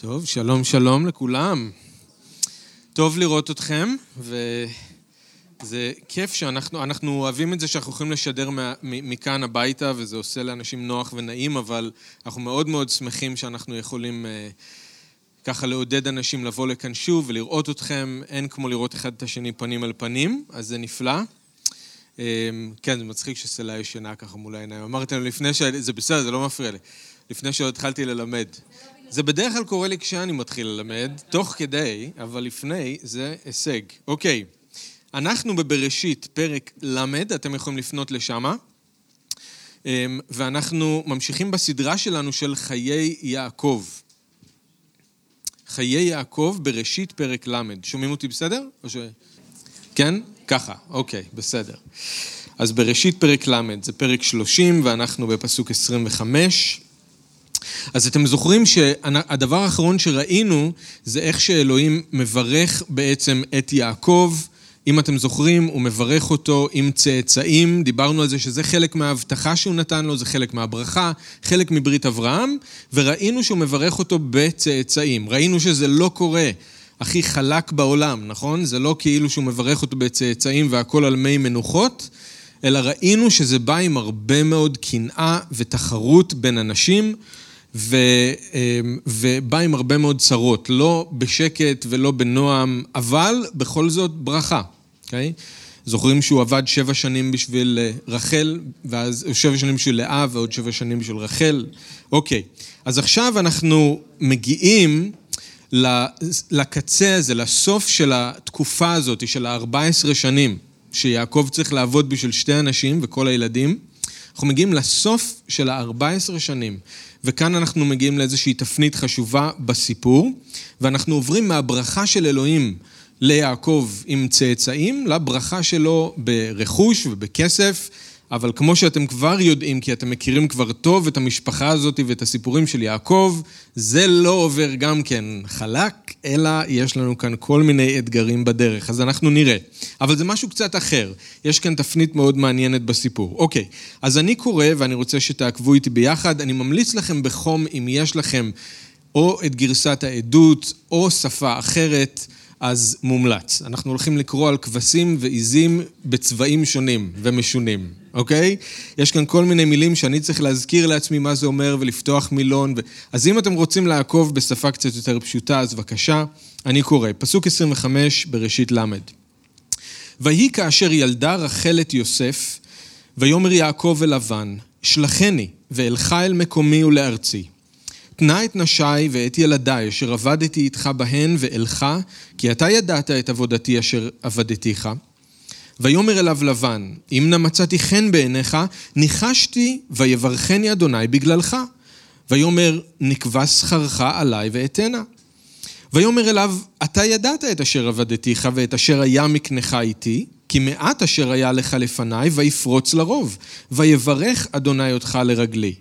טוב, שלום שלום לכולם. טוב לראות אתכם, וזה כיף שאנחנו אנחנו אוהבים את זה שאנחנו יכולים לשדר מה, מכאן הביתה, וזה עושה לאנשים נוח ונעים, אבל אנחנו מאוד מאוד שמחים שאנחנו יכולים אה, ככה לעודד אנשים לבוא לכאן שוב ולראות אתכם. אין כמו לראות אחד את השני פנים על פנים, אז זה נפלא. אה, כן, זה מצחיק שסלע ישנה ככה מול העיניים. אמרתי להם לפני ש... זה בסדר, זה לא מפריע לי. לפני שעוד התחלתי ללמד. זה בדרך כלל קורה לי כשאני מתחיל ללמד, תוך כדי, אבל לפני זה הישג. אוקיי, אנחנו בבראשית, פרק ל', אתם יכולים לפנות לשמה, אמ, ואנחנו ממשיכים בסדרה שלנו של חיי יעקב. חיי יעקב בראשית פרק ל'. שומעים אותי בסדר? ש... כן? ככה, אוקיי, בסדר. אז בראשית פרק ל', זה פרק 30, ואנחנו בפסוק 25. אז אתם זוכרים שהדבר האחרון שראינו זה איך שאלוהים מברך בעצם את יעקב. אם אתם זוכרים, הוא מברך אותו עם צאצאים, דיברנו על זה שזה חלק מההבטחה שהוא נתן לו, זה חלק מהברכה, חלק מברית אברהם, וראינו שהוא מברך אותו בצאצאים. ראינו שזה לא קורה הכי חלק בעולם, נכון? זה לא כאילו שהוא מברך אותו בצאצאים והכל על מי מנוחות, אלא ראינו שזה בא עם הרבה מאוד קנאה ותחרות בין אנשים. ו, אמ, ובא עם הרבה מאוד צרות, לא בשקט ולא בנועם, אבל בכל זאת ברכה, אוקיי? Okay? זוכרים שהוא עבד שבע שנים בשביל אה, רחל, ואז שבע שנים בשביל לאה ועוד שבע שנים בשביל רחל. אוקיי, okay. אז עכשיו אנחנו מגיעים לקצה הזה, לסוף של התקופה הזאת, של ה-14 שנים, שיעקב צריך לעבוד בשביל שתי אנשים וכל הילדים. אנחנו מגיעים לסוף של ה-14 שנים. וכאן אנחנו מגיעים לאיזושהי תפנית חשובה בסיפור, ואנחנו עוברים מהברכה של אלוהים ליעקב עם צאצאים, לברכה שלו ברכוש ובכסף, אבל כמו שאתם כבר יודעים, כי אתם מכירים כבר טוב את המשפחה הזאת ואת הסיפורים של יעקב, זה לא עובר גם כן חלק, אלא יש לנו כאן כל מיני אתגרים בדרך, אז אנחנו נראה. אבל זה משהו קצת אחר, יש כאן תפנית מאוד מעניינת בסיפור. אוקיי, אז אני קורא ואני רוצה שתעקבו איתי ביחד, אני ממליץ לכם בחום, אם יש לכם או את גרסת העדות או שפה אחרת, אז מומלץ. אנחנו הולכים לקרוא על כבשים ועיזים בצבעים שונים ומשונים. אוקיי? יש כאן כל מיני מילים שאני צריך להזכיר לעצמי מה זה אומר ולפתוח מילון. ו... אז אם אתם רוצים לעקוב בשפה קצת יותר פשוטה, אז בבקשה, אני קורא. פסוק 25 בראשית ל'. ויהי כאשר ילדה רחל את יוסף, ויאמר יעקב אל לבן, שלחני, ואלך אל מקומי ולארצי. תנה את נשי ואת ילדיי, אשר עבדתי איתך בהן, ואלך, כי אתה ידעת את עבודתי אשר עבדתיך. ויאמר אליו לבן, אם נא מצאתי חן בעיניך, ניחשתי ויברכני אדוני בגללך. ויאמר, נקבע שכרך עלי ואתנה. ויאמר אליו, אתה ידעת את אשר עבדתיך ואת אשר היה מקנך איתי, כי מעט אשר היה לך לפניי, ויפרוץ לרוב, ויברך אדוני אותך לרגלי.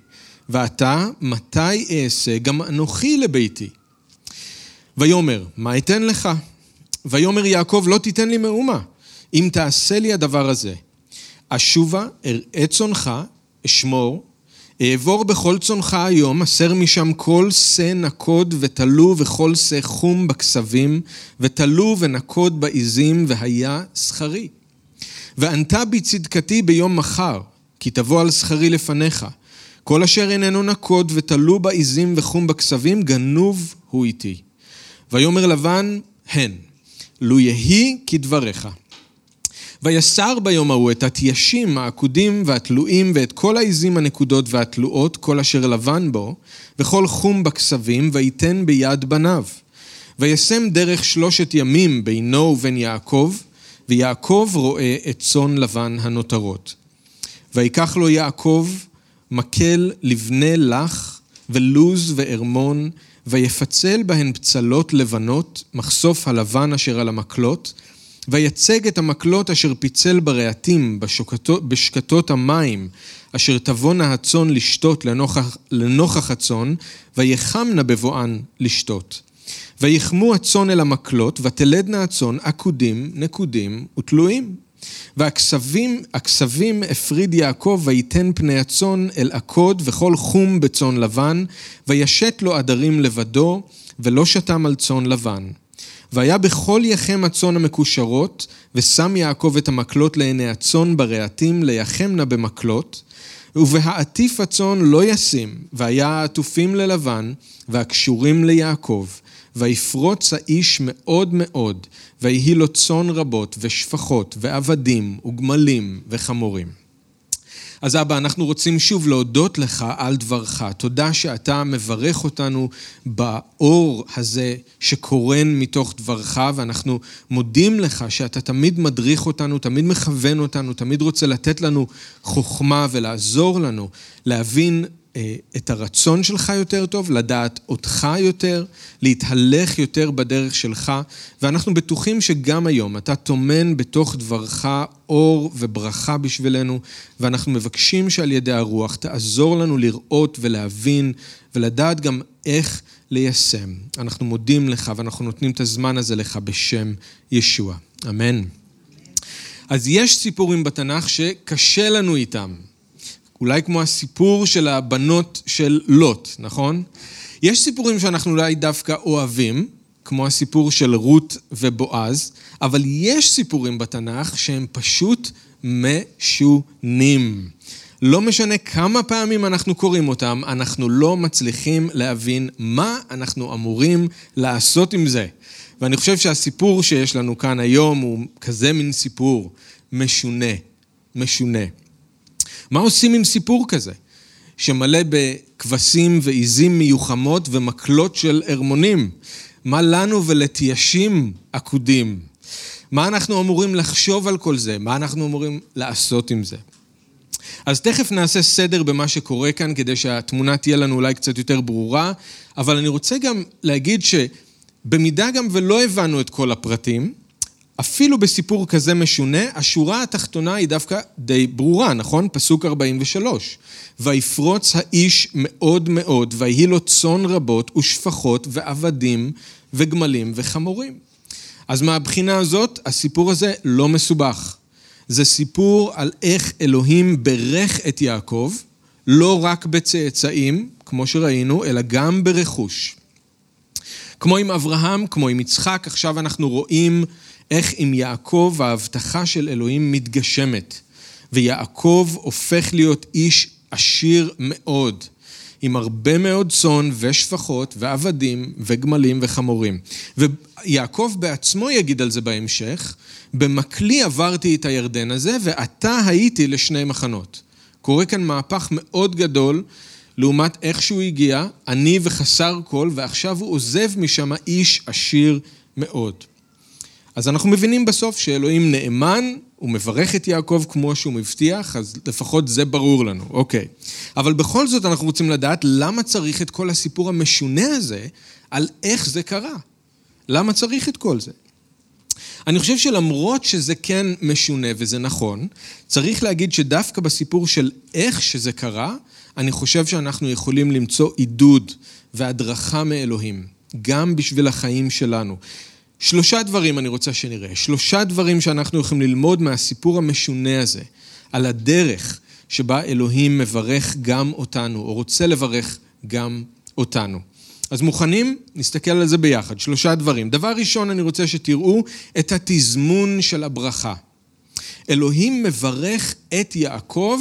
ועתה, מתי אעשה גם אנוכי לביתי? ויאמר, מה אתן לך? ויאמר יעקב, לא תיתן לי מאומה. אם תעשה לי הדבר הזה, אשובה, אראה צונך, אשמור, אעבור בכל צונך היום, אסר משם כל שא נקוד ותלו וכל שא חום בכסבים, ותלו ונקוד בעזים, והיה שכרי. וענתה בי צדקתי ביום מחר, כי תבוא על שכרי לפניך. כל אשר איננו נקוד ותלו בעזים וחום בכסבים, גנוב הוא איתי. ויאמר לבן, הן, לו יהי כדבריך. ויסר ביום ההוא את התיישים העקודים והתלויים ואת כל העזים הנקודות והתלואות, כל אשר לבן בו, וכל חום בכסבים, ויתן ביד בניו. וישם דרך שלושת ימים בינו ובין יעקב, ויעקב רואה את צאן לבן הנותרות. ויקח לו יעקב מקל לבנה לך, ולוז וארמון, ויפצל בהן פצלות לבנות, מחשוף הלבן אשר על המקלות, ויצג את המקלות אשר פיצל ברהטים, בשקתות המים, אשר תבואנה הצאן לשתות לנוכח, לנוכח הצאן, ויחמנה בבואן לשתות. ויחמו הצאן אל המקלות, ותלדנה הצאן עקודים, נקודים ותלויים. והכסבים, הכסבים הפריד יעקב, ויתן פני הצאן אל עקוד, וכל חום בצאן לבן, וישת לו עדרים לבדו, ולא שתם על צאן לבן. והיה בכל יחם הצאן המקושרות, ושם יעקב את המקלות לעיני הצאן ברהטים ליחמנה במקלות, ובהעטיף הצאן לא ישים, והיה העטופים ללבן, והקשורים ליעקב. ויפרוץ האיש מאוד מאוד, ויהי לו צאן רבות, ושפחות, ועבדים, וגמלים, וחמורים. אז אבא, אנחנו רוצים שוב להודות לך על דברך. תודה שאתה מברך אותנו באור הזה שקורן מתוך דברך, ואנחנו מודים לך שאתה תמיד מדריך אותנו, תמיד מכוון אותנו, תמיד רוצה לתת לנו חוכמה ולעזור לנו להבין את הרצון שלך יותר טוב, לדעת אותך יותר, להתהלך יותר בדרך שלך, ואנחנו בטוחים שגם היום אתה טומן בתוך דברך אור וברכה בשבילנו, ואנחנו מבקשים שעל ידי הרוח תעזור לנו לראות ולהבין ולדעת גם איך ליישם. אנחנו מודים לך ואנחנו נותנים את הזמן הזה לך בשם ישוע. אמן. אז יש סיפורים בתנ"ך שקשה לנו איתם. אולי כמו הסיפור של הבנות של לוט, נכון? יש סיפורים שאנחנו אולי דווקא אוהבים, כמו הסיפור של רות ובועז, אבל יש סיפורים בתנ"ך שהם פשוט משונים. לא משנה כמה פעמים אנחנו קוראים אותם, אנחנו לא מצליחים להבין מה אנחנו אמורים לעשות עם זה. ואני חושב שהסיפור שיש לנו כאן היום הוא כזה מין סיפור משונה, משונה. מה עושים עם סיפור כזה? שמלא בכבשים ועיזים מיוחמות ומקלות של ערמונים. מה לנו ולתיישים עקודים? מה אנחנו אמורים לחשוב על כל זה? מה אנחנו אמורים לעשות עם זה? אז תכף נעשה סדר במה שקורה כאן, כדי שהתמונה תהיה לנו אולי קצת יותר ברורה, אבל אני רוצה גם להגיד שבמידה גם ולא הבנו את כל הפרטים, אפילו בסיפור כזה משונה, השורה התחתונה היא דווקא די ברורה, נכון? פסוק 43. ויפרוץ האיש מאוד מאוד, ויהי לו צאן רבות ושפחות ועבדים וגמלים וחמורים. אז מהבחינה הזאת, הסיפור הזה לא מסובך. זה סיפור על איך אלוהים ברך את יעקב, לא רק בצאצאים, כמו שראינו, אלא גם ברכוש. כמו עם אברהם, כמו עם יצחק, עכשיו אנחנו רואים איך עם יעקב ההבטחה של אלוהים מתגשמת, ויעקב הופך להיות איש עשיר מאוד, עם הרבה מאוד צאן ושפחות ועבדים וגמלים וחמורים. ויעקב בעצמו יגיד על זה בהמשך, במקלי עברתי את הירדן הזה ועתה הייתי לשני מחנות. קורה כאן מהפך מאוד גדול לעומת איך שהוא הגיע, עני וחסר כל, ועכשיו הוא עוזב משם איש עשיר מאוד. אז אנחנו מבינים בסוף שאלוהים נאמן, הוא מברך את יעקב כמו שהוא מבטיח, אז לפחות זה ברור לנו, אוקיי. אבל בכל זאת אנחנו רוצים לדעת למה צריך את כל הסיפור המשונה הזה, על איך זה קרה. למה צריך את כל זה? אני חושב שלמרות שזה כן משונה וזה נכון, צריך להגיד שדווקא בסיפור של איך שזה קרה, אני חושב שאנחנו יכולים למצוא עידוד והדרכה מאלוהים, גם בשביל החיים שלנו. שלושה דברים אני רוצה שנראה, שלושה דברים שאנחנו יכולים ללמוד מהסיפור המשונה הזה, על הדרך שבה אלוהים מברך גם אותנו, או רוצה לברך גם אותנו. אז מוכנים? נסתכל על זה ביחד. שלושה דברים. דבר ראשון, אני רוצה שתראו את התזמון של הברכה. אלוהים מברך את יעקב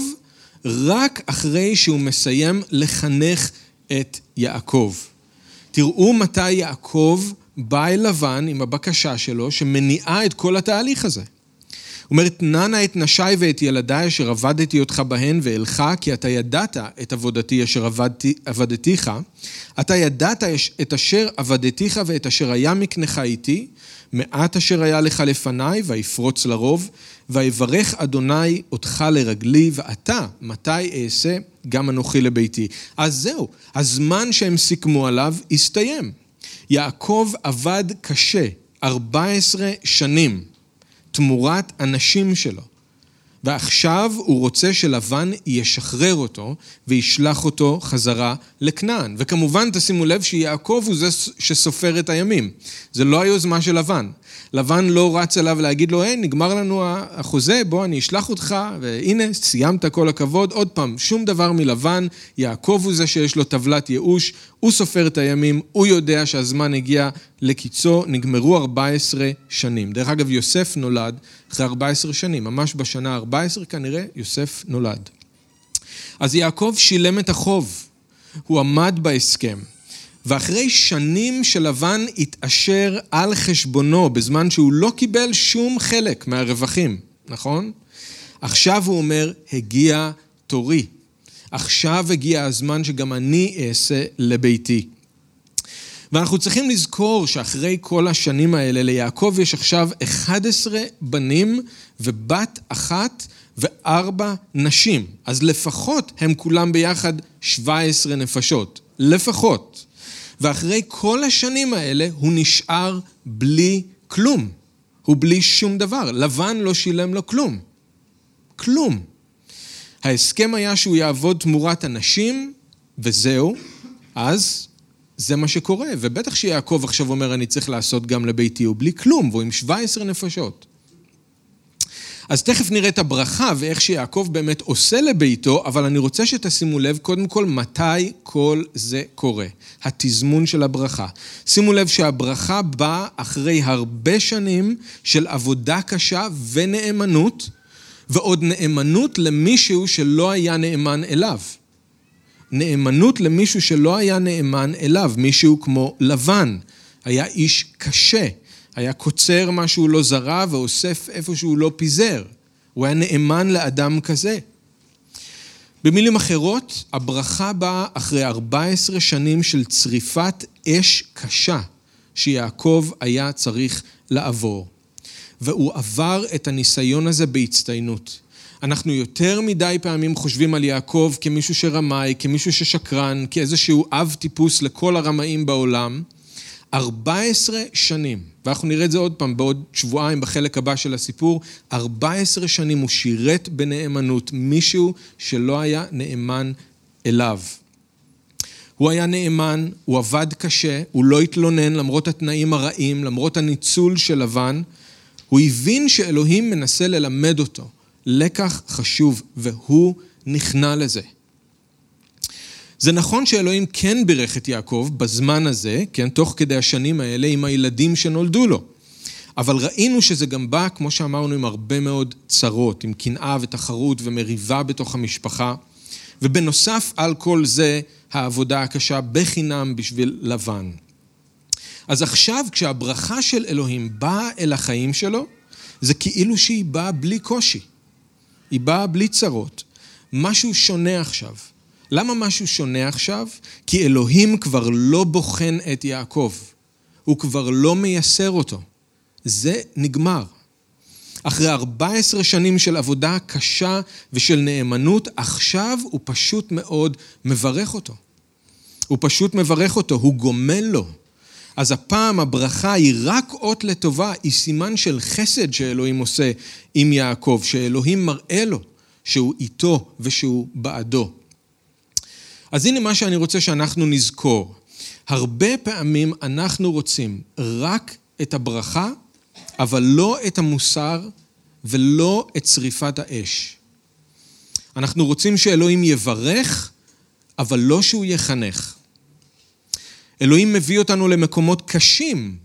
רק אחרי שהוא מסיים לחנך את יעקב. תראו מתי יעקב בא אל לבן עם הבקשה שלו שמניעה את כל התהליך הזה. הוא אומר, תנה נא את נשי ואת ילדיי אשר עבדתי אותך בהן ואלך, כי אתה ידעת את עבודתי אשר עבדתי, עבדתיך, אתה ידעת את אשר עבדתיך ואת אשר היה מקנך איתי, מעט אשר היה לך לפניי, ויפרוץ לרוב, ויברך אדוני אותך לרגלי, ואתה, מתי אעשה גם אנוכי לביתי. אז זהו, הזמן שהם סיכמו עליו הסתיים. יעקב עבד קשה, 14 שנים, תמורת הנשים שלו. ועכשיו הוא רוצה שלבן ישחרר אותו וישלח אותו חזרה לכנען. וכמובן, תשימו לב שיעקב הוא זה שסופר את הימים. זה לא היוזמה של לבן. לבן לא רץ אליו להגיד לו, היי, נגמר לנו החוזה, בוא, אני אשלח אותך, והנה, סיימת, כל הכבוד. עוד פעם, שום דבר מלבן, יעקב הוא זה שיש לו טבלת ייאוש, הוא סופר את הימים, הוא יודע שהזמן הגיע לקיצו, נגמרו 14 שנים. דרך אגב, יוסף נולד אחרי 14 שנים, ממש בשנה ה-14 כנראה, יוסף נולד. אז יעקב שילם את החוב, הוא עמד בהסכם. ואחרי שנים שלבן התעשר על חשבונו, בזמן שהוא לא קיבל שום חלק מהרווחים, נכון? עכשיו הוא אומר, הגיע תורי. עכשיו הגיע הזמן שגם אני אעשה לביתי. ואנחנו צריכים לזכור שאחרי כל השנים האלה, ליעקב יש עכשיו 11 בנים ובת אחת וארבע נשים. אז לפחות הם כולם ביחד 17 נפשות. לפחות. ואחרי כל השנים האלה הוא נשאר בלי כלום. הוא בלי שום דבר. לבן לא שילם לו כלום. כלום. ההסכם היה שהוא יעבוד תמורת אנשים, וזהו. אז זה מה שקורה. ובטח שיעקב עכשיו אומר, אני צריך לעשות גם לביתי, הוא בלי כלום, והוא עם 17 נפשות. אז תכף נראה את הברכה ואיך שיעקב באמת עושה לביתו, אבל אני רוצה שתשימו לב קודם כל מתי כל זה קורה. התזמון של הברכה. שימו לב שהברכה באה אחרי הרבה שנים של עבודה קשה ונאמנות, ועוד נאמנות למישהו שלא היה נאמן אליו. נאמנות למישהו שלא היה נאמן אליו, מישהו כמו לבן. היה איש קשה. היה קוצר מה שהוא לא זרע ואוסף איפה שהוא לא פיזר. הוא היה נאמן לאדם כזה. במילים אחרות, הברכה באה אחרי 14 שנים של צריפת אש קשה שיעקב היה צריך לעבור. והוא עבר את הניסיון הזה בהצטיינות. אנחנו יותר מדי פעמים חושבים על יעקב כמישהו שרמאי, כמישהו ששקרן, כאיזשהו אב טיפוס לכל הרמאים בעולם. 14 שנים, ואנחנו נראה את זה עוד פעם בעוד שבועיים בחלק הבא של הסיפור, 14 שנים הוא שירת בנאמנות מישהו שלא היה נאמן אליו. הוא היה נאמן, הוא עבד קשה, הוא לא התלונן למרות התנאים הרעים, למרות הניצול של לבן. הוא הבין שאלוהים מנסה ללמד אותו לקח חשוב, והוא נכנע לזה. זה נכון שאלוהים כן בירך את יעקב בזמן הזה, כן, תוך כדי השנים האלה, עם הילדים שנולדו לו. אבל ראינו שזה גם בא, כמו שאמרנו, עם הרבה מאוד צרות, עם קנאה ותחרות ומריבה בתוך המשפחה. ובנוסף על כל זה, העבודה הקשה בחינם בשביל לבן. אז עכשיו, כשהברכה של אלוהים באה אל החיים שלו, זה כאילו שהיא באה בלי קושי. היא באה בלי צרות. משהו שונה עכשיו. למה משהו שונה עכשיו? כי אלוהים כבר לא בוחן את יעקב. הוא כבר לא מייסר אותו. זה נגמר. אחרי 14 שנים של עבודה קשה ושל נאמנות, עכשיו הוא פשוט מאוד מברך אותו. הוא פשוט מברך אותו, הוא גומל לו. אז הפעם הברכה היא רק אות לטובה, היא סימן של חסד שאלוהים עושה עם יעקב, שאלוהים מראה לו שהוא איתו ושהוא בעדו. אז הנה מה שאני רוצה שאנחנו נזכור. הרבה פעמים אנחנו רוצים רק את הברכה, אבל לא את המוסר ולא את שריפת האש. אנחנו רוצים שאלוהים יברך, אבל לא שהוא יחנך. אלוהים מביא אותנו למקומות קשים,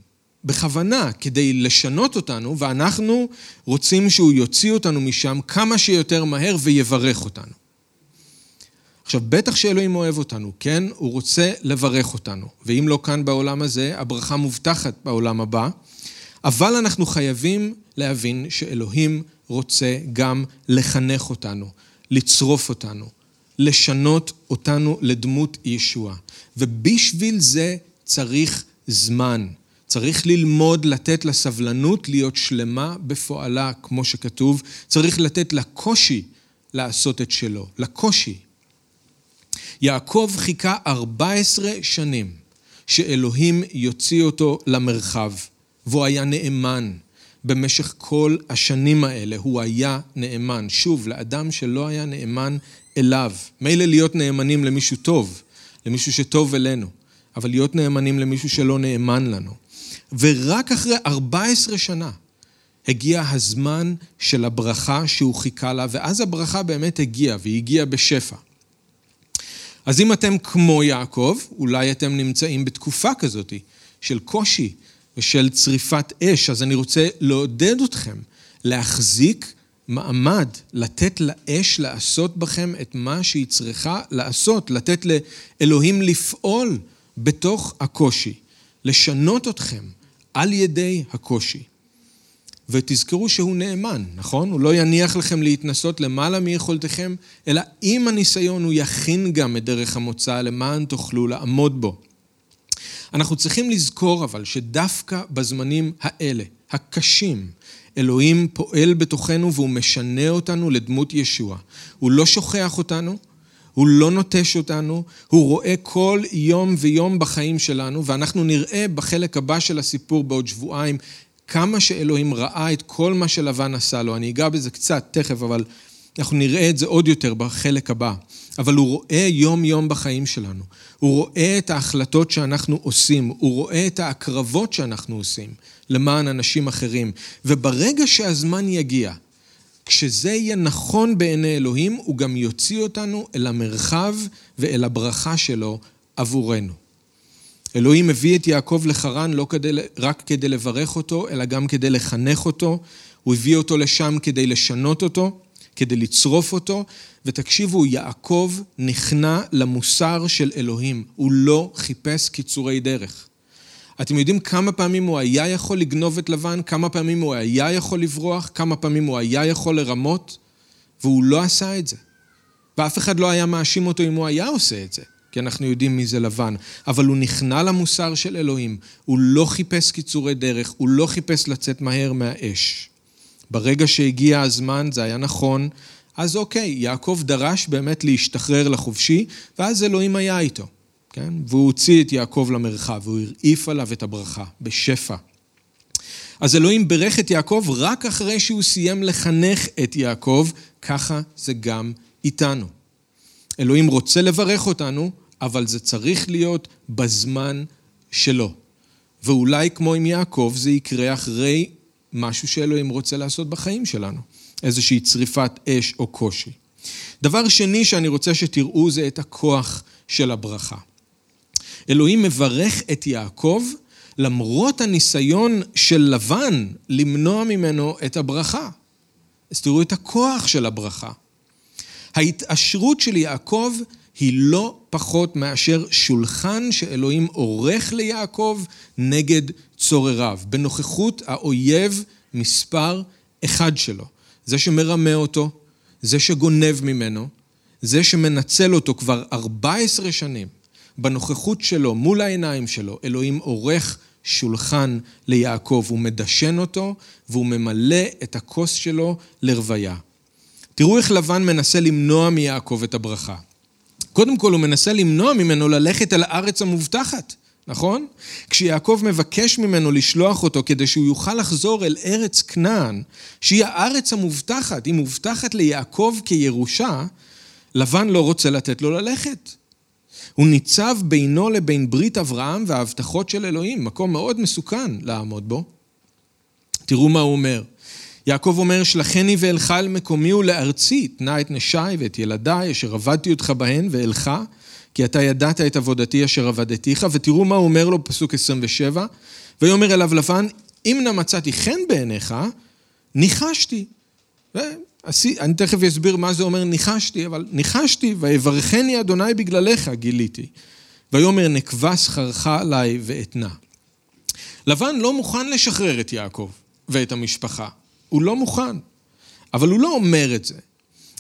בכוונה, כדי לשנות אותנו, ואנחנו רוצים שהוא יוציא אותנו משם כמה שיותר מהר ויברך אותנו. עכשיו, בטח שאלוהים אוהב אותנו, כן? הוא רוצה לברך אותנו. ואם לא כאן בעולם הזה, הברכה מובטחת בעולם הבא. אבל אנחנו חייבים להבין שאלוהים רוצה גם לחנך אותנו, לצרוף אותנו, לשנות אותנו לדמות ישוע. ובשביל זה צריך זמן. צריך ללמוד לתת לסבלנות להיות שלמה בפועלה, כמו שכתוב. צריך לתת לקושי לעשות את שלו, לקושי. יעקב חיכה 14 שנים שאלוהים יוציא אותו למרחב, והוא היה נאמן. במשך כל השנים האלה הוא היה נאמן. שוב, לאדם שלא היה נאמן אליו. מילא להיות נאמנים למישהו טוב, למישהו שטוב אלינו, אבל להיות נאמנים למישהו שלא נאמן לנו. ורק אחרי 14 שנה הגיע הזמן של הברכה שהוא חיכה לה, ואז הברכה באמת הגיעה, והיא הגיעה בשפע. אז אם אתם כמו יעקב, אולי אתם נמצאים בתקופה כזאת של קושי ושל צריפת אש, אז אני רוצה לעודד אתכם להחזיק מעמד, לתת לאש לעשות בכם את מה שהיא צריכה לעשות, לתת לאלוהים לפעול בתוך הקושי, לשנות אתכם על ידי הקושי. ותזכרו שהוא נאמן, נכון? הוא לא יניח לכם להתנסות למעלה מיכולתכם, אלא עם הניסיון הוא יכין גם את דרך המוצא למען תוכלו לעמוד בו. אנחנו צריכים לזכור אבל שדווקא בזמנים האלה, הקשים, אלוהים פועל בתוכנו והוא משנה אותנו לדמות ישוע. הוא לא שוכח אותנו, הוא לא נוטש אותנו, הוא רואה כל יום ויום בחיים שלנו, ואנחנו נראה בחלק הבא של הסיפור בעוד שבועיים כמה שאלוהים ראה את כל מה שלבן עשה לו. אני אגע בזה קצת תכף, אבל אנחנו נראה את זה עוד יותר בחלק הבא. אבל הוא רואה יום-יום בחיים שלנו. הוא רואה את ההחלטות שאנחנו עושים, הוא רואה את ההקרבות שאנחנו עושים למען אנשים אחרים. וברגע שהזמן יגיע, כשזה יהיה נכון בעיני אלוהים, הוא גם יוציא אותנו אל המרחב ואל הברכה שלו עבורנו. אלוהים הביא את יעקב לחרן לא כדי, רק כדי לברך אותו, אלא גם כדי לחנך אותו. הוא הביא אותו לשם כדי לשנות אותו, כדי לצרוף אותו. ותקשיבו, יעקב נכנע למוסר של אלוהים. הוא לא חיפש קיצורי דרך. אתם יודעים כמה פעמים הוא היה יכול לגנוב את לבן? כמה פעמים הוא היה יכול לברוח? כמה פעמים הוא היה יכול לרמות? והוא לא עשה את זה. ואף אחד לא היה מאשים אותו אם הוא היה עושה את זה. כי אנחנו יודעים מי זה לבן, אבל הוא נכנע למוסר של אלוהים, הוא לא חיפש קיצורי דרך, הוא לא חיפש לצאת מהר מהאש. ברגע שהגיע הזמן, זה היה נכון, אז אוקיי, יעקב דרש באמת להשתחרר לחופשי, ואז אלוהים היה איתו, כן? והוא הוציא את יעקב למרחב, והוא הרעיף עליו את הברכה, בשפע. אז אלוהים ברך את יעקב רק אחרי שהוא סיים לחנך את יעקב, ככה זה גם איתנו. אלוהים רוצה לברך אותנו, אבל זה צריך להיות בזמן שלו. ואולי כמו עם יעקב זה יקרה אחרי משהו שאלוהים רוצה לעשות בחיים שלנו, איזושהי צריפת אש או קושי. דבר שני שאני רוצה שתראו זה את הכוח של הברכה. אלוהים מברך את יעקב למרות הניסיון של לבן למנוע ממנו את הברכה. אז תראו את הכוח של הברכה. ההתעשרות של יעקב היא לא פחות מאשר שולחן שאלוהים עורך ליעקב נגד צורריו, בנוכחות האויב מספר אחד שלו. זה שמרמה אותו, זה שגונב ממנו, זה שמנצל אותו כבר 14 שנים, בנוכחות שלו, מול העיניים שלו, אלוהים עורך שולחן ליעקב, הוא מדשן אותו והוא ממלא את הכוס שלו לרוויה. תראו איך לבן מנסה למנוע מיעקב את הברכה. קודם כל הוא מנסה למנוע ממנו ללכת אל הארץ המובטחת, נכון? כשיעקב מבקש ממנו לשלוח אותו כדי שהוא יוכל לחזור אל ארץ כנען, שהיא הארץ המובטחת, היא מובטחת ליעקב כירושה, לבן לא רוצה לתת לו ללכת. הוא ניצב בינו לבין ברית אברהם וההבטחות של אלוהים, מקום מאוד מסוכן לעמוד בו. תראו מה הוא אומר. יעקב אומר, שלחני ואלך אל מקומי ולארצי, תנה את נשי ואת ילדיי, אשר עבדתי אותך בהן, ואלך, כי אתה ידעת את עבודתי אשר עבדתיך, ותראו מה הוא אומר לו, פסוק 27, ויאמר אליו לבן, אם נא מצאתי חן בעיניך, ניחשתי. אני תכף אסביר מה זה אומר ניחשתי, אבל ניחשתי, ויברכני אדוני בגללך, גיליתי. ויאמר נקבע שכרך עליי ואתנה. לבן לא מוכן לשחרר את יעקב ואת המשפחה. הוא לא מוכן. אבל הוא לא אומר את זה.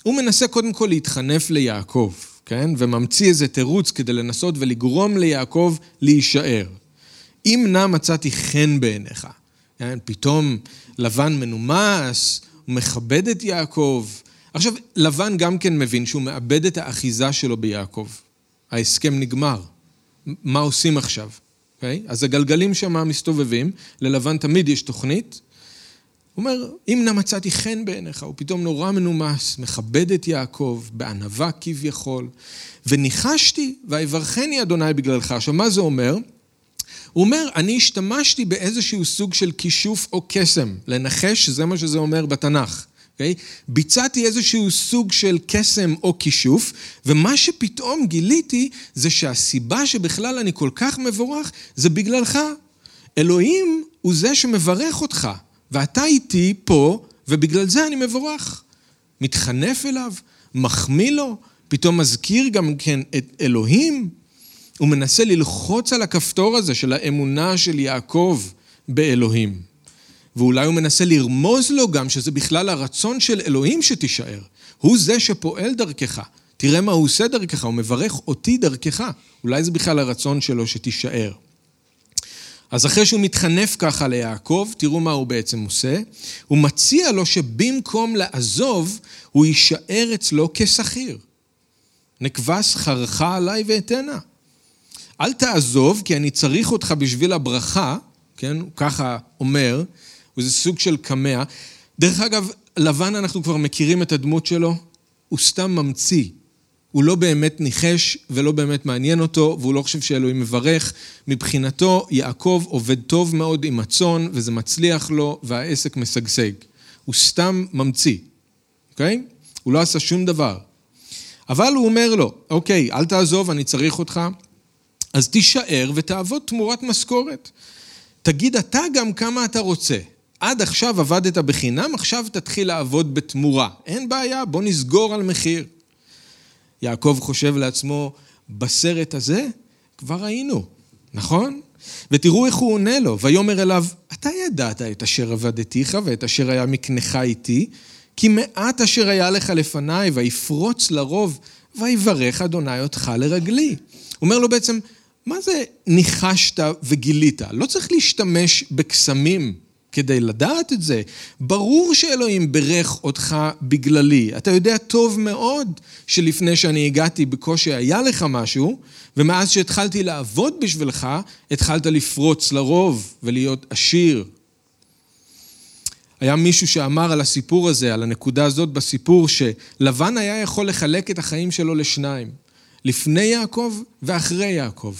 הוא מנסה קודם כל להתחנף ליעקב, כן? וממציא איזה תירוץ כדי לנסות ולגרום ליעקב להישאר. אם נא מצאתי חן בעיניך, כן? פתאום לבן מנומס, הוא מכבד את יעקב. עכשיו, לבן גם כן מבין שהוא מאבד את האחיזה שלו ביעקב. ההסכם נגמר. מה עושים עכשיו? Okay? אוקיי? אז הגלגלים שם מסתובבים, ללבן תמיד יש תוכנית, הוא אומר, אם נא מצאתי חן בעיניך, הוא פתאום נורא מנומס, מכבד את יעקב, בענווה כביכול, וניחשתי, ויברכני אדוני בגללך. עכשיו, מה זה אומר? הוא אומר, אני השתמשתי באיזשהו סוג של כישוף או קסם. לנחש, זה מה שזה אומר בתנ"ך. Okay? אוקיי? ביצעתי איזשהו סוג של קסם או כישוף, ומה שפתאום גיליתי זה שהסיבה שבכלל אני כל כך מבורך זה בגללך. אלוהים הוא זה שמברך אותך, ואתה איתי פה, ובגלל זה אני מבורך. מתחנף אליו, מחמיא לו, פתאום מזכיר גם כן את אלוהים. הוא מנסה ללחוץ על הכפתור הזה של האמונה של יעקב באלוהים. ואולי הוא מנסה לרמוז לו גם שזה בכלל הרצון של אלוהים שתישאר. הוא זה שפועל דרכך. תראה מה הוא עושה דרכך, הוא מברך אותי דרכך. אולי זה בכלל הרצון שלו שתישאר. אז אחרי שהוא מתחנף ככה ליעקב, תראו מה הוא בעצם עושה. הוא מציע לו שבמקום לעזוב, הוא יישאר אצלו כשכיר. נקבע שכרך עליי ואתנה. אל תעזוב, כי אני צריך אותך בשביל הברכה, כן? הוא ככה אומר, הוא זה סוג של קמע. דרך אגב, לבן, אנחנו כבר מכירים את הדמות שלו, הוא סתם ממציא. הוא לא באמת ניחש ולא באמת מעניין אותו, והוא לא חושב שאלוהים מברך. מבחינתו, יעקב עובד טוב מאוד עם הצאן, וזה מצליח לו, והעסק משגשג. הוא סתם ממציא, אוקיי? הוא לא עשה שום דבר. אבל הוא אומר לו, אוקיי, אל תעזוב, אני צריך אותך, אז תישאר ותעבוד תמורת משכורת. תגיד אתה גם כמה אתה רוצה. עד עכשיו עבדת בחינם, עכשיו תתחיל לעבוד בתמורה. אין בעיה, בוא נסגור על מחיר. יעקב חושב לעצמו, בסרט הזה כבר היינו, נכון? ותראו איך הוא עונה לו, ויאמר אליו, אתה ידעת את אשר עבדתיך ואת אשר היה מקנך איתי, כי מעט אשר היה לך לפניי, ויפרוץ לרוב, ויברך אדוני אותך לרגלי. הוא אומר לו בעצם, מה זה ניחשת וגילית? לא צריך להשתמש בקסמים כדי לדעת את זה. ברור שאלוהים ברך אותך בגללי. אתה יודע טוב מאוד שלפני שאני הגעתי בקושי היה לך משהו, ומאז שהתחלתי לעבוד בשבילך, התחלת לפרוץ לרוב ולהיות עשיר. היה מישהו שאמר על הסיפור הזה, על הנקודה הזאת בסיפור, שלבן היה יכול לחלק את החיים שלו לשניים, לפני יעקב ואחרי יעקב.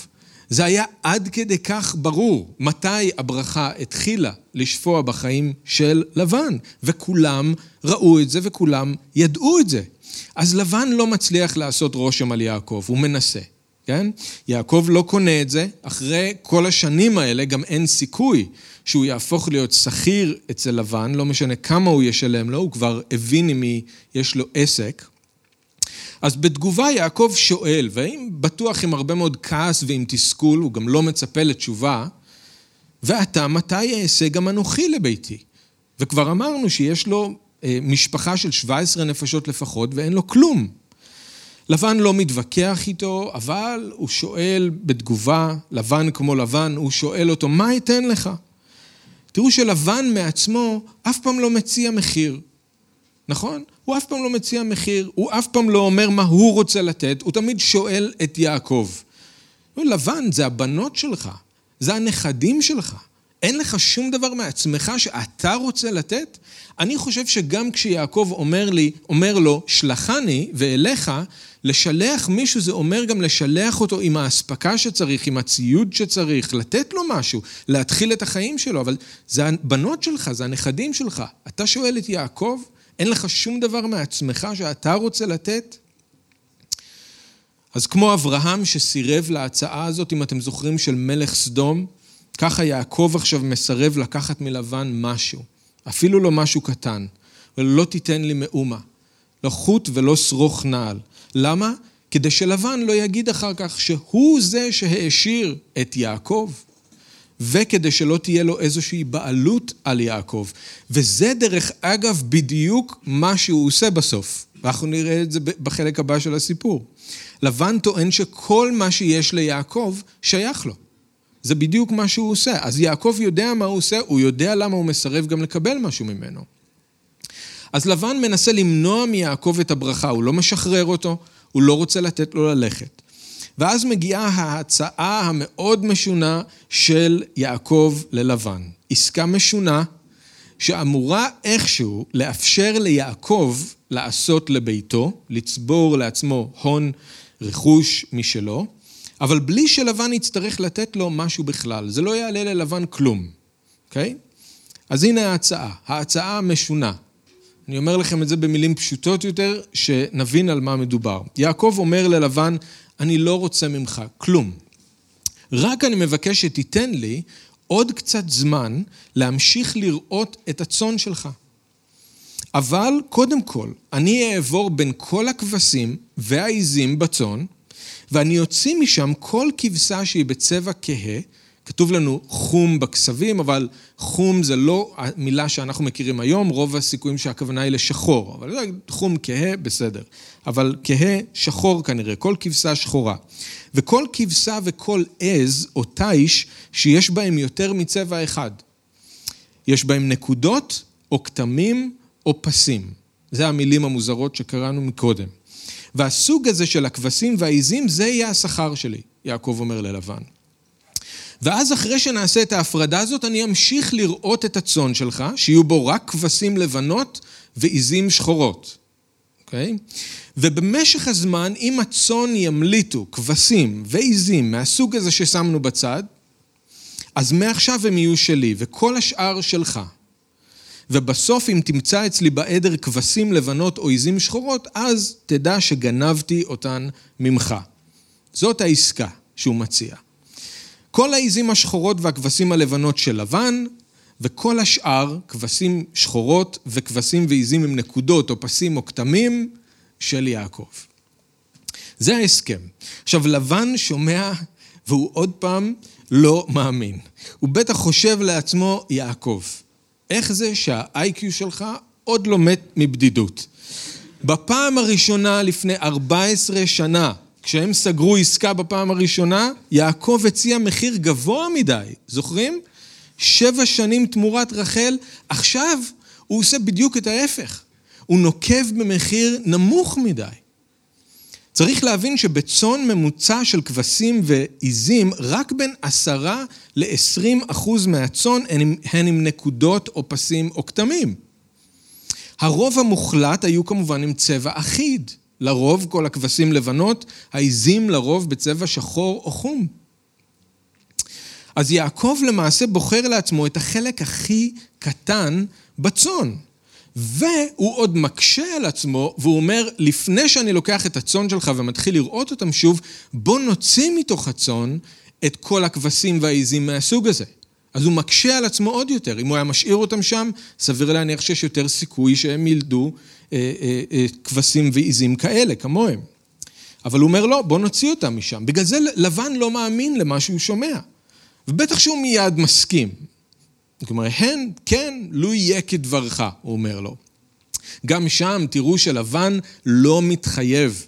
זה היה עד כדי כך ברור מתי הברכה התחילה לשפוע בחיים של לבן, וכולם ראו את זה וכולם ידעו את זה. אז לבן לא מצליח לעשות רושם על יעקב, הוא מנסה, כן? יעקב לא קונה את זה, אחרי כל השנים האלה גם אין סיכוי שהוא יהפוך להיות שכיר אצל לבן, לא משנה כמה הוא ישלם לו, הוא כבר הבין עם מי יש לו עסק. אז בתגובה יעקב שואל, והאם בטוח עם הרבה מאוד כעס ועם תסכול, הוא גם לא מצפה לתשובה, ועתה מתי אעשה גם אנוכי לביתי? וכבר אמרנו שיש לו אה, משפחה של 17 נפשות לפחות ואין לו כלום. לבן לא מתווכח איתו, אבל הוא שואל בתגובה, לבן כמו לבן, הוא שואל אותו, מה אתן לך? תראו שלבן מעצמו אף פעם לא מציע מחיר, נכון? הוא אף פעם לא מציע מחיר, הוא אף פעם לא אומר מה הוא רוצה לתת, הוא תמיד שואל את יעקב. לבן, זה הבנות שלך, זה הנכדים שלך. אין לך שום דבר מעצמך שאתה רוצה לתת? אני חושב שגם כשיעקב אומר לי, אומר לו, שלחני ואליך, לשלח מישהו זה אומר גם לשלח אותו עם האספקה שצריך, עם הציוד שצריך, לתת לו משהו, להתחיל את החיים שלו, אבל זה הבנות שלך, זה הנכדים שלך. אתה שואל את יעקב, אין לך שום דבר מעצמך שאתה רוצה לתת? אז כמו אברהם שסירב להצעה הזאת, אם אתם זוכרים, של מלך סדום, ככה יעקב עכשיו מסרב לקחת מלבן משהו, אפילו לא משהו קטן, ולא תיתן לי מאומה, לא חוט ולא שרוך נעל. למה? כדי שלבן לא יגיד אחר כך שהוא זה שהעשיר את יעקב. וכדי שלא תהיה לו איזושהי בעלות על יעקב. וזה דרך אגב בדיוק מה שהוא עושה בסוף. ואנחנו נראה את זה בחלק הבא של הסיפור. לבן טוען שכל מה שיש ליעקב שייך לו. זה בדיוק מה שהוא עושה. אז יעקב יודע מה הוא עושה, הוא יודע למה הוא מסרב גם לקבל משהו ממנו. אז לבן מנסה למנוע מיעקב את הברכה, הוא לא משחרר אותו, הוא לא רוצה לתת לו ללכת. ואז מגיעה ההצעה המאוד משונה של יעקב ללבן. עסקה משונה שאמורה איכשהו לאפשר ליעקב לעשות לביתו, לצבור לעצמו הון רכוש משלו, אבל בלי שלבן יצטרך לתת לו משהו בכלל. זה לא יעלה ללבן כלום, אוקיי? אז הנה ההצעה, ההצעה המשונה. אני אומר לכם את זה במילים פשוטות יותר, שנבין על מה מדובר. יעקב אומר ללבן, אני לא רוצה ממך כלום. רק אני מבקש שתיתן לי עוד קצת זמן להמשיך לראות את הצאן שלך. אבל קודם כל, אני אעבור בין כל הכבשים והעיזים בצאן, ואני אוציא משם כל כבשה שהיא בצבע כהה, כתוב לנו חום בכסבים, אבל חום זה לא המילה שאנחנו מכירים היום, רוב הסיכויים שהכוונה היא לשחור, אבל חום כהה, בסדר. אבל כהה, שחור כנראה, כל כבשה שחורה. וכל כבשה וכל עז או תיש שיש בהם יותר מצבע אחד. יש בהם נקודות או כתמים או פסים. זה המילים המוזרות שקראנו מקודם. והסוג הזה של הכבשים והעיזים, זה יהיה השכר שלי, יעקב אומר ללבן. ואז אחרי שנעשה את ההפרדה הזאת, אני אמשיך לראות את הצאן שלך, שיהיו בו רק כבשים לבנות ועיזים שחורות. אוקיי? Okay? ובמשך הזמן, אם הצאן ימליטו כבשים ועיזים מהסוג הזה ששמנו בצד, אז מעכשיו הם יהיו שלי, וכל השאר שלך. ובסוף אם תמצא אצלי בעדר כבשים לבנות או עיזים שחורות, אז תדע שגנבתי אותן ממך. זאת העסקה שהוא מציע. כל העיזים השחורות והכבשים הלבנות של לבן, וכל השאר, כבשים שחורות וכבשים ועיזים עם נקודות או פסים או כתמים, של יעקב. זה ההסכם. עכשיו, לבן שומע והוא עוד פעם לא מאמין. הוא בטח חושב לעצמו, יעקב, איך זה שה-IQ שלך עוד לא מת מבדידות? בפעם הראשונה לפני 14 שנה, כשהם סגרו עסקה בפעם הראשונה, יעקב הציע מחיר גבוה מדי, זוכרים? שבע שנים תמורת רחל, עכשיו הוא עושה בדיוק את ההפך. הוא נוקב במחיר נמוך מדי. צריך להבין שבצאן ממוצע של כבשים ועיזים, רק בין עשרה ל-20 אחוז מהצאן הן, הן עם נקודות או פסים או כתמים. הרוב המוחלט היו כמובן עם צבע אחיד. לרוב כל הכבשים לבנות, העיזים לרוב בצבע שחור או חום. אז יעקב למעשה בוחר לעצמו את החלק הכי קטן בצאן. והוא עוד מקשה על עצמו, והוא אומר, לפני שאני לוקח את הצאן שלך ומתחיל לראות אותם שוב, בוא נוציא מתוך הצאן את כל הכבשים והעיזים מהסוג הזה. אז הוא מקשה על עצמו עוד יותר. אם הוא היה משאיר אותם שם, סביר להניח שיש יותר סיכוי שהם ילדו כבשים ועיזים כאלה, כמוהם. אבל הוא אומר, לא, בוא נוציא אותם משם. בגלל זה לבן לא מאמין למה שהוא שומע. ובטח שהוא מיד מסכים. כלומר, הן, כן, לו יהיה כדברך, הוא אומר לו. גם שם תראו שלבן לא מתחייב.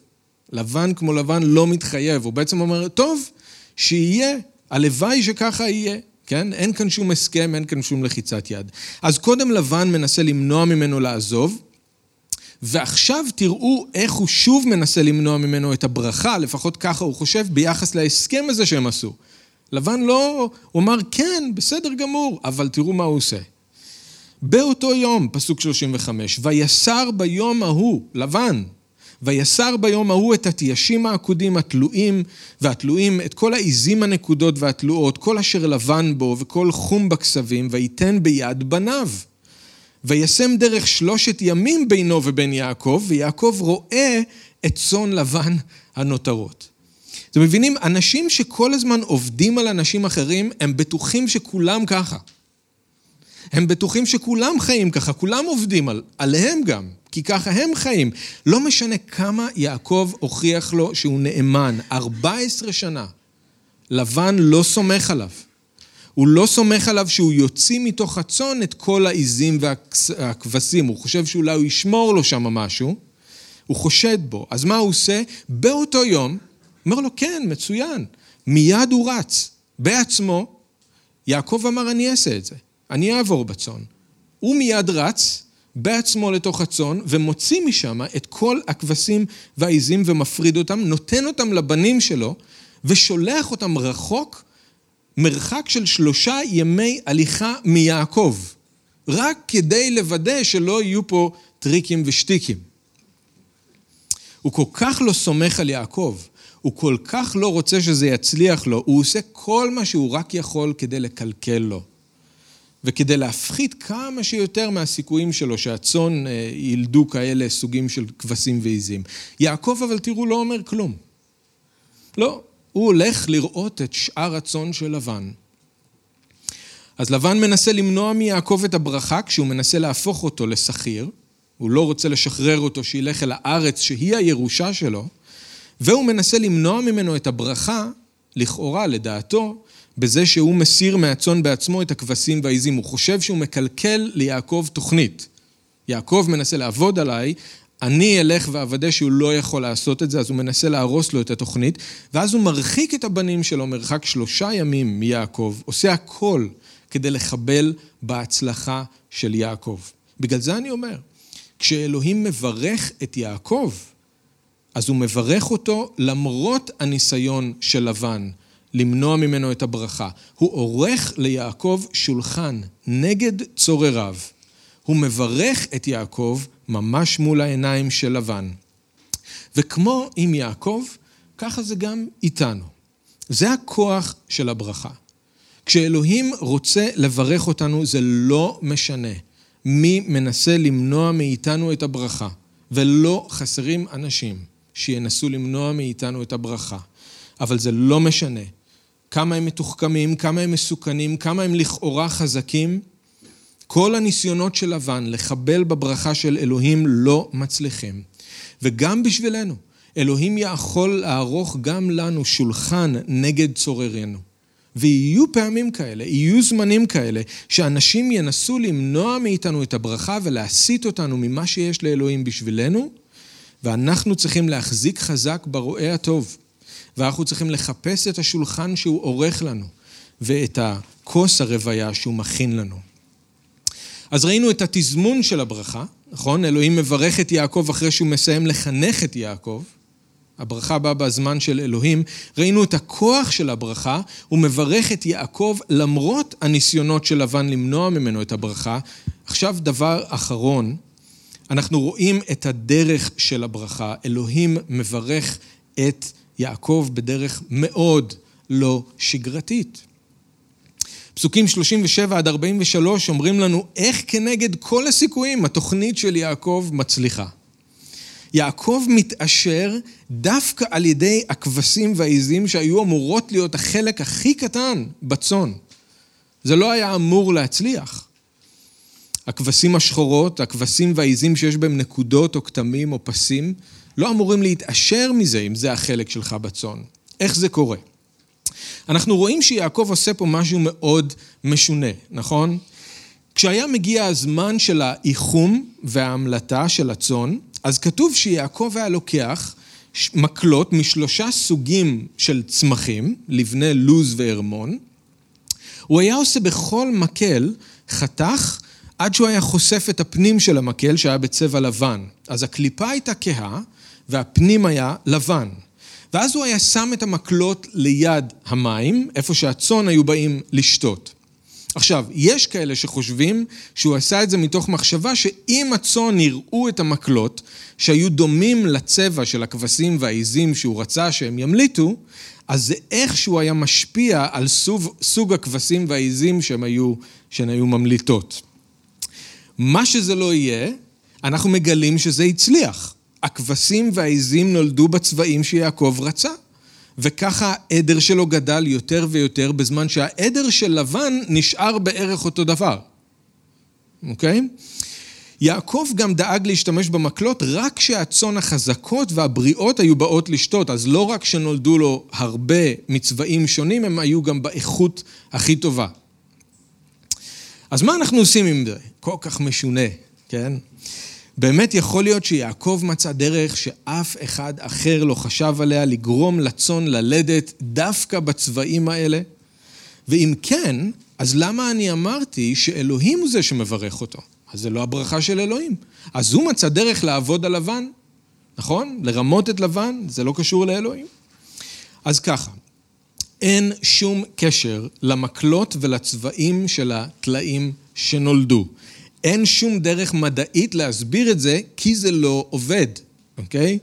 לבן כמו לבן לא מתחייב. הוא בעצם אומר, טוב, שיהיה, הלוואי שככה יהיה. כן? אין כאן שום הסכם, אין כאן שום לחיצת יד. אז קודם לבן מנסה למנוע ממנו לעזוב, ועכשיו תראו איך הוא שוב מנסה למנוע ממנו את הברכה, לפחות ככה הוא חושב, ביחס להסכם הזה שהם עשו. לבן לא, הוא אמר, כן, בסדר גמור, אבל תראו מה הוא עושה. באותו יום, פסוק 35, ויסר ביום ההוא, לבן, ויסר ביום ההוא את התיישים העקודים התלויים, והתלויים, את כל העיזים הנקודות והתלויות, כל אשר לבן בו, וכל חום בכסבים, וייתן ביד בניו. וישם דרך שלושת ימים בינו ובין יעקב, ויעקב רואה את צאן לבן הנותרות. אתם מבינים? אנשים שכל הזמן עובדים על אנשים אחרים, הם בטוחים שכולם ככה. הם בטוחים שכולם חיים ככה, כולם עובדים על, עליהם גם, כי ככה הם חיים. לא משנה כמה יעקב הוכיח לו שהוא נאמן, 14 שנה. לבן לא סומך עליו. הוא לא סומך עליו שהוא יוציא מתוך הצאן את כל העיזים והכבשים. הוא חושב שאולי הוא ישמור לו שם משהו. הוא חושד בו. אז מה הוא עושה? באותו יום, אומר לו, כן, מצוין. מיד הוא רץ, בעצמו. יעקב אמר, אני אעשה את זה. אני אעבור בצאן. הוא מיד רץ בעצמו לתוך הצאן ומוציא משם את כל הכבשים והעיזים ומפריד אותם, נותן אותם לבנים שלו ושולח אותם רחוק, מרחק של שלושה ימי הליכה מיעקב, רק כדי לוודא שלא יהיו פה טריקים ושטיקים. הוא כל כך לא סומך על יעקב, הוא כל כך לא רוצה שזה יצליח לו, הוא עושה כל מה שהוא רק יכול כדי לקלקל לו. וכדי להפחית כמה שיותר מהסיכויים שלו שהצאן אה, ילדו כאלה סוגים של כבשים ועיזים. יעקב, אבל תראו, לא אומר כלום. לא, הוא הולך לראות את שאר הצאן של לבן. אז לבן מנסה למנוע מיעקב את הברכה כשהוא מנסה להפוך אותו לשכיר, הוא לא רוצה לשחרר אותו שילך אל הארץ שהיא הירושה שלו, והוא מנסה למנוע ממנו את הברכה, לכאורה, לדעתו, בזה שהוא מסיר מהצאן בעצמו את הכבשים והעיזים. הוא חושב שהוא מקלקל ליעקב תוכנית. יעקב מנסה לעבוד עליי, אני אלך ואוודא שהוא לא יכול לעשות את זה, אז הוא מנסה להרוס לו את התוכנית, ואז הוא מרחיק את הבנים שלו מרחק שלושה ימים מיעקב, עושה הכל כדי לחבל בהצלחה של יעקב. בגלל זה אני אומר, כשאלוהים מברך את יעקב, אז הוא מברך אותו למרות הניסיון של לבן למנוע ממנו את הברכה. הוא עורך ליעקב שולחן נגד צורריו. הוא מברך את יעקב ממש מול העיניים של לבן. וכמו עם יעקב, ככה זה גם איתנו. זה הכוח של הברכה. כשאלוהים רוצה לברך אותנו, זה לא משנה מי מנסה למנוע מאיתנו את הברכה, ולא חסרים אנשים שינסו למנוע מאיתנו את הברכה. אבל זה לא משנה כמה הם מתוחכמים, כמה הם מסוכנים, כמה הם לכאורה חזקים. כל הניסיונות של לבן לחבל בברכה של אלוהים לא מצליחים. וגם בשבילנו, אלוהים יכול לערוך גם לנו שולחן נגד צוררינו. ויהיו פעמים כאלה, יהיו זמנים כאלה, שאנשים ינסו למנוע מאיתנו את הברכה ולהסיט אותנו ממה שיש לאלוהים בשבילנו, ואנחנו צריכים להחזיק חזק ברועה הטוב. ואנחנו צריכים לחפש את השולחן שהוא עורך לנו, ואת הכוס הרוויה שהוא מכין לנו. אז ראינו את התזמון של הברכה, נכון? אלוהים מברך את יעקב אחרי שהוא מסיים לחנך את יעקב. הברכה באה בזמן של אלוהים. ראינו את הכוח של הברכה, הוא מברך את יעקב למרות הניסיונות של לבן למנוע ממנו את הברכה. עכשיו דבר אחרון, אנחנו רואים את הדרך של הברכה. אלוהים מברך את יעקב בדרך מאוד לא שגרתית. פסוקים 37 עד 43 אומרים לנו איך כנגד כל הסיכויים התוכנית של יעקב מצליחה. יעקב מתעשר דווקא על ידי הכבשים והעיזים שהיו אמורות להיות החלק הכי קטן בצאן. זה לא היה אמור להצליח. הכבשים השחורות, הכבשים והעיזים שיש בהם נקודות או כתמים או פסים, לא אמורים להתעשר מזה אם זה החלק שלך בצאן. איך זה קורה? אנחנו רואים שיעקב עושה פה משהו מאוד משונה, נכון? כשהיה מגיע הזמן של האיחום וההמלטה של הצאן, אז כתוב שיעקב היה לוקח מקלות משלושה סוגים של צמחים, לבני לוז והרמון. הוא היה עושה בכל מקל חתך עד שהוא היה חושף את הפנים של המקל שהיה בצבע לבן. אז הקליפה הייתה כהה, והפנים היה לבן. ואז הוא היה שם את המקלות ליד המים, איפה שהצאן היו באים לשתות. עכשיו, יש כאלה שחושבים שהוא עשה את זה מתוך מחשבה שאם הצאן יראו את המקלות שהיו דומים לצבע של הכבשים והעיזים שהוא רצה שהם ימליטו, אז זה איכשהו היה משפיע על סוג, סוג הכבשים והעיזים שהן היו, שהן היו ממליטות. מה שזה לא יהיה, אנחנו מגלים שזה הצליח. הכבשים והעיזים נולדו בצבעים שיעקב רצה. וככה העדר שלו גדל יותר ויותר, בזמן שהעדר של לבן נשאר בערך אותו דבר. אוקיי? יעקב גם דאג להשתמש במקלות רק כשהצאן החזקות והבריאות היו באות לשתות, אז לא רק שנולדו לו הרבה מצבעים שונים, הם היו גם באיכות הכי טובה. אז מה אנחנו עושים עם זה? כל כך משונה, כן? באמת יכול להיות שיעקב מצא דרך שאף אחד אחר לא חשב עליה לגרום לצאן ללדת דווקא בצבעים האלה? ואם כן, אז למה אני אמרתי שאלוהים הוא זה שמברך אותו? אז זה לא הברכה של אלוהים. אז הוא מצא דרך לעבוד על לבן, נכון? לרמות את לבן, זה לא קשור לאלוהים. אז ככה, אין שום קשר למקלות ולצבעים של הטלאים שנולדו. אין שום דרך מדעית להסביר את זה, כי זה לא עובד, אוקיי?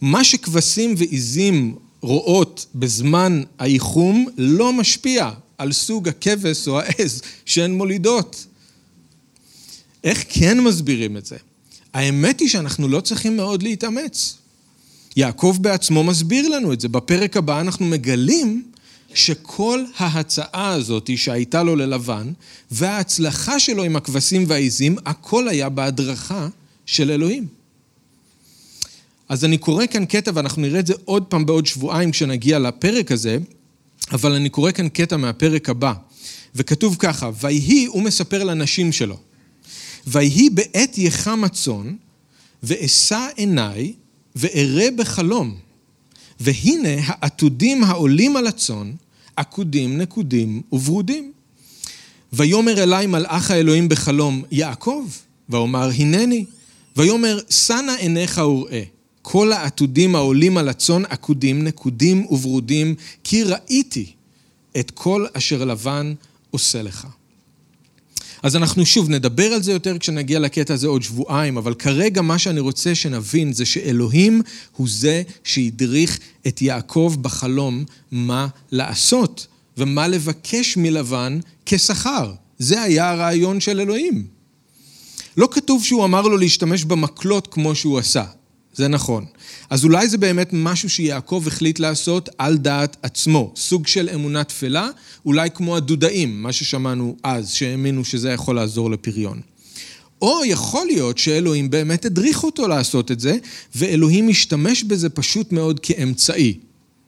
מה שכבשים ועיזים רואות בזמן האיחום לא משפיע על סוג הכבש או העז שהן מולידות. איך כן מסבירים את זה? האמת היא שאנחנו לא צריכים מאוד להתאמץ. יעקב בעצמו מסביר לנו את זה. בפרק הבא אנחנו מגלים שכל ההצעה הזאת שהייתה לו ללבן, וההצלחה שלו עם הכבשים והעיזים, הכל היה בהדרכה של אלוהים. אז אני קורא כאן קטע, ואנחנו נראה את זה עוד פעם בעוד שבועיים כשנגיע לפרק הזה, אבל אני קורא כאן קטע מהפרק הבא, וכתוב ככה, ויהי, הוא מספר לנשים שלו, ויהי בעת יחם הצאן, ואשא עיניי, ואראה בחלום. והנה העתודים העולים על הצאן, עקודים, נקודים וברודים. ויאמר אלי מלאך האלוהים בחלום, יעקב, ואומר הנני. ויאמר שא עיניך וראה. כל העתודים העולים על הצאן עקודים, נקודים וברודים, כי ראיתי את כל אשר לבן עושה לך. אז אנחנו שוב נדבר על זה יותר כשנגיע לקטע הזה עוד שבועיים, אבל כרגע מה שאני רוצה שנבין זה שאלוהים הוא זה שהדריך את יעקב בחלום מה לעשות ומה לבקש מלבן כשכר. זה היה הרעיון של אלוהים. לא כתוב שהוא אמר לו להשתמש במקלות כמו שהוא עשה. זה נכון. אז אולי זה באמת משהו שיעקב החליט לעשות על דעת עצמו, סוג של אמונה תפלה, אולי כמו הדודאים, מה ששמענו אז, שהאמינו שזה יכול לעזור לפריון. או יכול להיות שאלוהים באמת הדריך אותו לעשות את זה, ואלוהים משתמש בזה פשוט מאוד כאמצעי.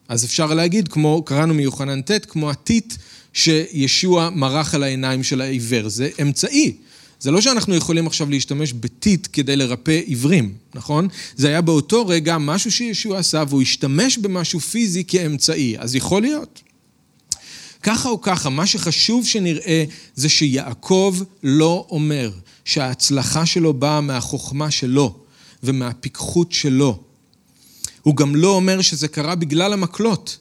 אז אפשר להגיד, כמו, קראנו מיוחנן ט', כמו הטיט שישוע מרח על העיניים של העיוור, זה אמצעי. זה לא שאנחנו יכולים עכשיו להשתמש בטיט כדי לרפא עיוורים, נכון? זה היה באותו רגע משהו שישוע עשה והוא השתמש במשהו פיזי כאמצעי, אז יכול להיות. ככה או ככה, מה שחשוב שנראה זה שיעקב לא אומר שההצלחה שלו באה מהחוכמה שלו ומהפיקחות שלו. הוא גם לא אומר שזה קרה בגלל המקלות.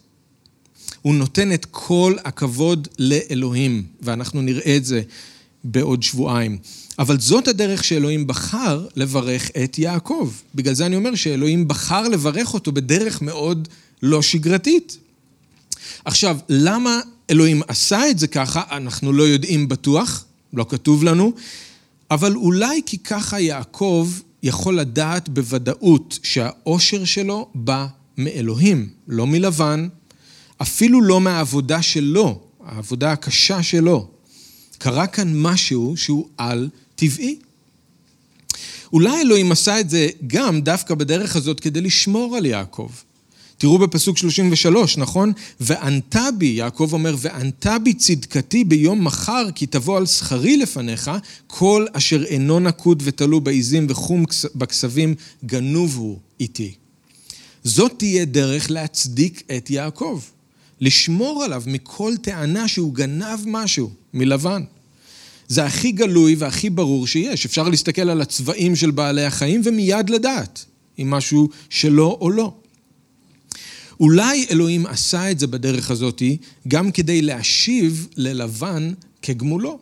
הוא נותן את כל הכבוד לאלוהים, ואנחנו נראה את זה בעוד שבועיים. אבל זאת הדרך שאלוהים בחר לברך את יעקב. בגלל זה אני אומר שאלוהים בחר לברך אותו בדרך מאוד לא שגרתית. עכשיו, למה אלוהים עשה את זה ככה, אנחנו לא יודעים בטוח, לא כתוב לנו, אבל אולי כי ככה יעקב יכול לדעת בוודאות שהאושר שלו בא מאלוהים, לא מלבן, אפילו לא מהעבודה שלו, העבודה הקשה שלו. קרה כאן משהו שהוא על-טבעי. אולי אלוהים עשה את זה גם דווקא בדרך הזאת כדי לשמור על יעקב. תראו בפסוק 33, נכון? וענתה בי, יעקב אומר, וענתה בי צדקתי ביום מחר, כי תבוא על שכרי לפניך, כל אשר אינו נקוד ותלו בעיזים וחום בכסבים, גנוב הוא איתי. זאת תהיה דרך להצדיק את יעקב. לשמור עליו מכל טענה שהוא גנב משהו מלבן. זה הכי גלוי והכי ברור שיש. אפשר להסתכל על הצבעים של בעלי החיים ומיד לדעת אם משהו שלא או לא. אולי אלוהים עשה את זה בדרך הזאת גם כדי להשיב ללבן כגמולו.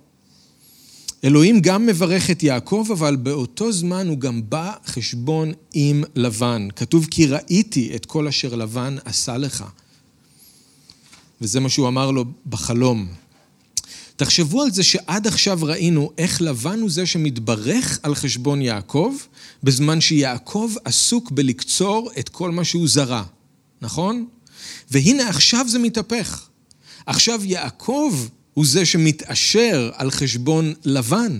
אלוהים גם מברך את יעקב, אבל באותו זמן הוא גם בא חשבון עם לבן. כתוב כי ראיתי את כל אשר לבן עשה לך. וזה מה שהוא אמר לו בחלום. תחשבו על זה שעד עכשיו ראינו איך לבן הוא זה שמתברך על חשבון יעקב, בזמן שיעקב עסוק בלקצור את כל מה שהוא זרע, נכון? והנה עכשיו זה מתהפך. עכשיו יעקב הוא זה שמתעשר על חשבון לבן.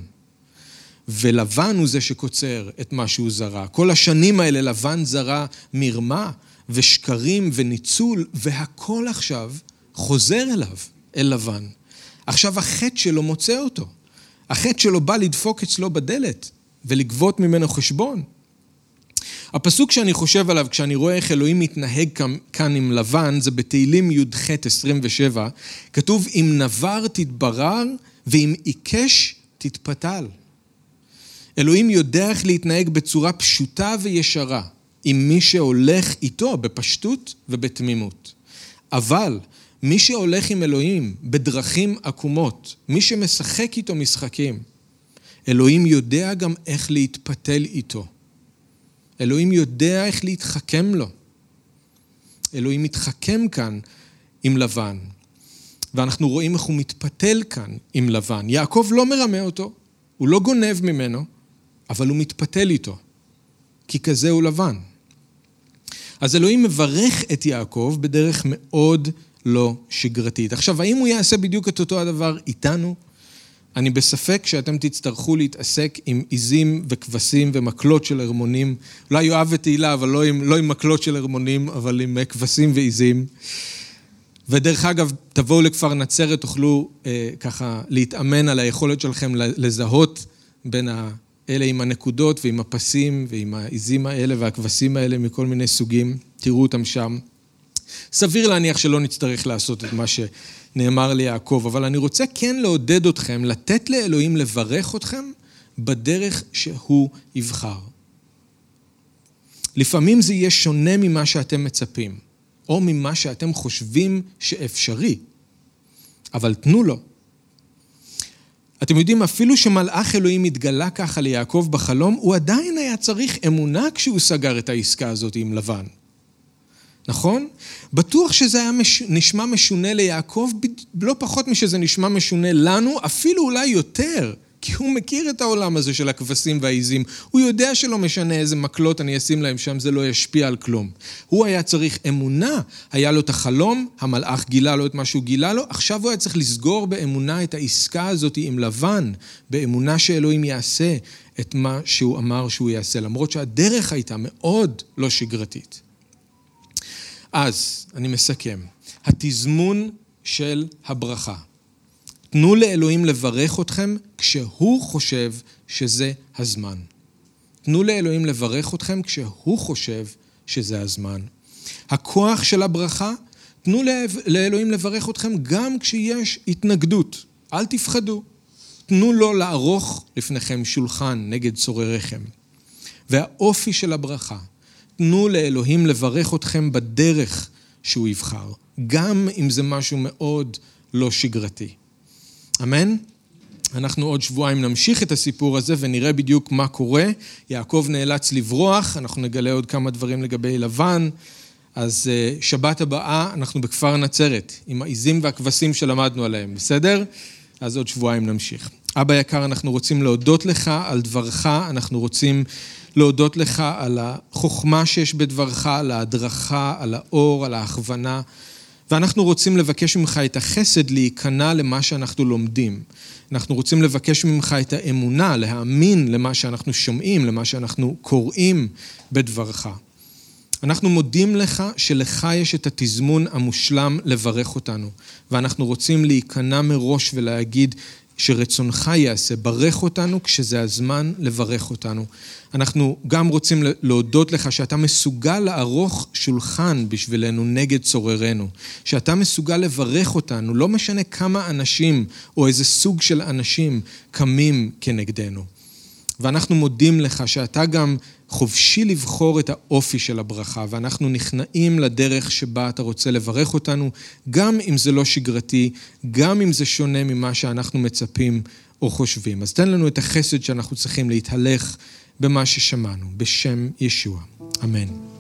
ולבן הוא זה שקוצר את מה שהוא זרע. כל השנים האלה לבן זרע מרמה ושקרים וניצול, והכל עכשיו חוזר אליו, אל לבן. עכשיו החטא שלו מוצא אותו. החטא שלו בא לדפוק אצלו בדלת ולגבות ממנו חשבון. הפסוק שאני חושב עליו כשאני רואה איך אלוהים מתנהג כאן עם לבן זה בתהילים י"ח 27, כתוב אם נבר תתברר ואם עיקש תתפתל. אלוהים יודע איך להתנהג בצורה פשוטה וישרה עם מי שהולך איתו בפשטות ובתמימות. אבל מי שהולך עם אלוהים בדרכים עקומות, מי שמשחק איתו משחקים, אלוהים יודע גם איך להתפתל איתו. אלוהים יודע איך להתחכם לו. אלוהים מתחכם כאן עם לבן. ואנחנו רואים איך הוא מתפתל כאן עם לבן. יעקב לא מרמה אותו, הוא לא גונב ממנו, אבל הוא מתפתל איתו, כי כזה הוא לבן. אז אלוהים מברך את יעקב בדרך מאוד לא שגרתית. עכשיו, האם הוא יעשה בדיוק את אותו הדבר איתנו? אני בספק שאתם תצטרכו להתעסק עם עיזים וכבשים ומקלות של הרמונים. אולי יואב ותהילה, אבל לא עם, לא עם מקלות של הרמונים, אבל עם כבשים ועיזים. ודרך אגב, תבואו לכפר נצרת, תוכלו אה, ככה להתאמן על היכולת שלכם לזהות בין האלה עם הנקודות ועם הפסים ועם העיזים האלה והכבשים האלה מכל מיני סוגים. תראו אותם שם. סביר להניח שלא נצטרך לעשות את מה שנאמר ליעקב, אבל אני רוצה כן לעודד אתכם, לתת לאלוהים לברך אתכם בדרך שהוא יבחר. לפעמים זה יהיה שונה ממה שאתם מצפים, או ממה שאתם חושבים שאפשרי, אבל תנו לו. אתם יודעים, אפילו שמלאך אלוהים התגלה ככה ליעקב בחלום, הוא עדיין היה צריך אמונה כשהוא סגר את העסקה הזאת עם לבן. נכון? בטוח שזה היה מש... נשמע משונה ליעקב, לא פחות משזה נשמע משונה לנו, אפילו אולי יותר, כי הוא מכיר את העולם הזה של הכבשים והעיזים. הוא יודע שלא משנה איזה מקלות אני אשים להם שם, זה לא ישפיע על כלום. הוא היה צריך אמונה, היה לו את החלום, המלאך גילה לו את מה שהוא גילה לו, עכשיו הוא היה צריך לסגור באמונה את העסקה הזאת עם לבן, באמונה שאלוהים יעשה את מה שהוא אמר שהוא יעשה, למרות שהדרך הייתה מאוד לא שגרתית. אז, אני מסכם, התזמון של הברכה. תנו לאלוהים לברך אתכם כשהוא חושב שזה הזמן. תנו לאלוהים לברך אתכם כשהוא חושב שזה הזמן. הכוח של הברכה, תנו לאלוהים לברך אתכם גם כשיש התנגדות. אל תפחדו. תנו לו לערוך לפניכם שולחן נגד צורריכם. והאופי של הברכה, תנו לאלוהים לברך אתכם בדרך שהוא יבחר, גם אם זה משהו מאוד לא שגרתי. אמן? אנחנו עוד שבועיים נמשיך את הסיפור הזה ונראה בדיוק מה קורה. יעקב נאלץ לברוח, אנחנו נגלה עוד כמה דברים לגבי לבן. אז אה, שבת הבאה אנחנו בכפר נצרת, עם העיזים והכבשים שלמדנו עליהם, בסדר? אז עוד שבועיים נמשיך. אבא יקר, אנחנו רוצים להודות לך על דברך, אנחנו רוצים להודות לך על החוכמה שיש בדברך, על ההדרכה, על האור, על ההכוונה. ואנחנו רוצים לבקש ממך את החסד להיכנע למה שאנחנו לומדים. אנחנו רוצים לבקש ממך את האמונה, להאמין למה שאנחנו שומעים, למה שאנחנו קוראים בדברך. אנחנו מודים לך שלך יש את התזמון המושלם לברך אותנו, ואנחנו רוצים להיכנע מראש ולהגיד, שרצונך יעשה, ברך אותנו כשזה הזמן לברך אותנו. אנחנו גם רוצים להודות לך שאתה מסוגל לערוך שולחן בשבילנו נגד צוררנו, שאתה מסוגל לברך אותנו, לא משנה כמה אנשים או איזה סוג של אנשים קמים כנגדנו. ואנחנו מודים לך שאתה גם חופשי לבחור את האופי של הברכה, ואנחנו נכנעים לדרך שבה אתה רוצה לברך אותנו, גם אם זה לא שגרתי, גם אם זה שונה ממה שאנחנו מצפים או חושבים. אז תן לנו את החסד שאנחנו צריכים להתהלך במה ששמענו, בשם ישוע. אמן.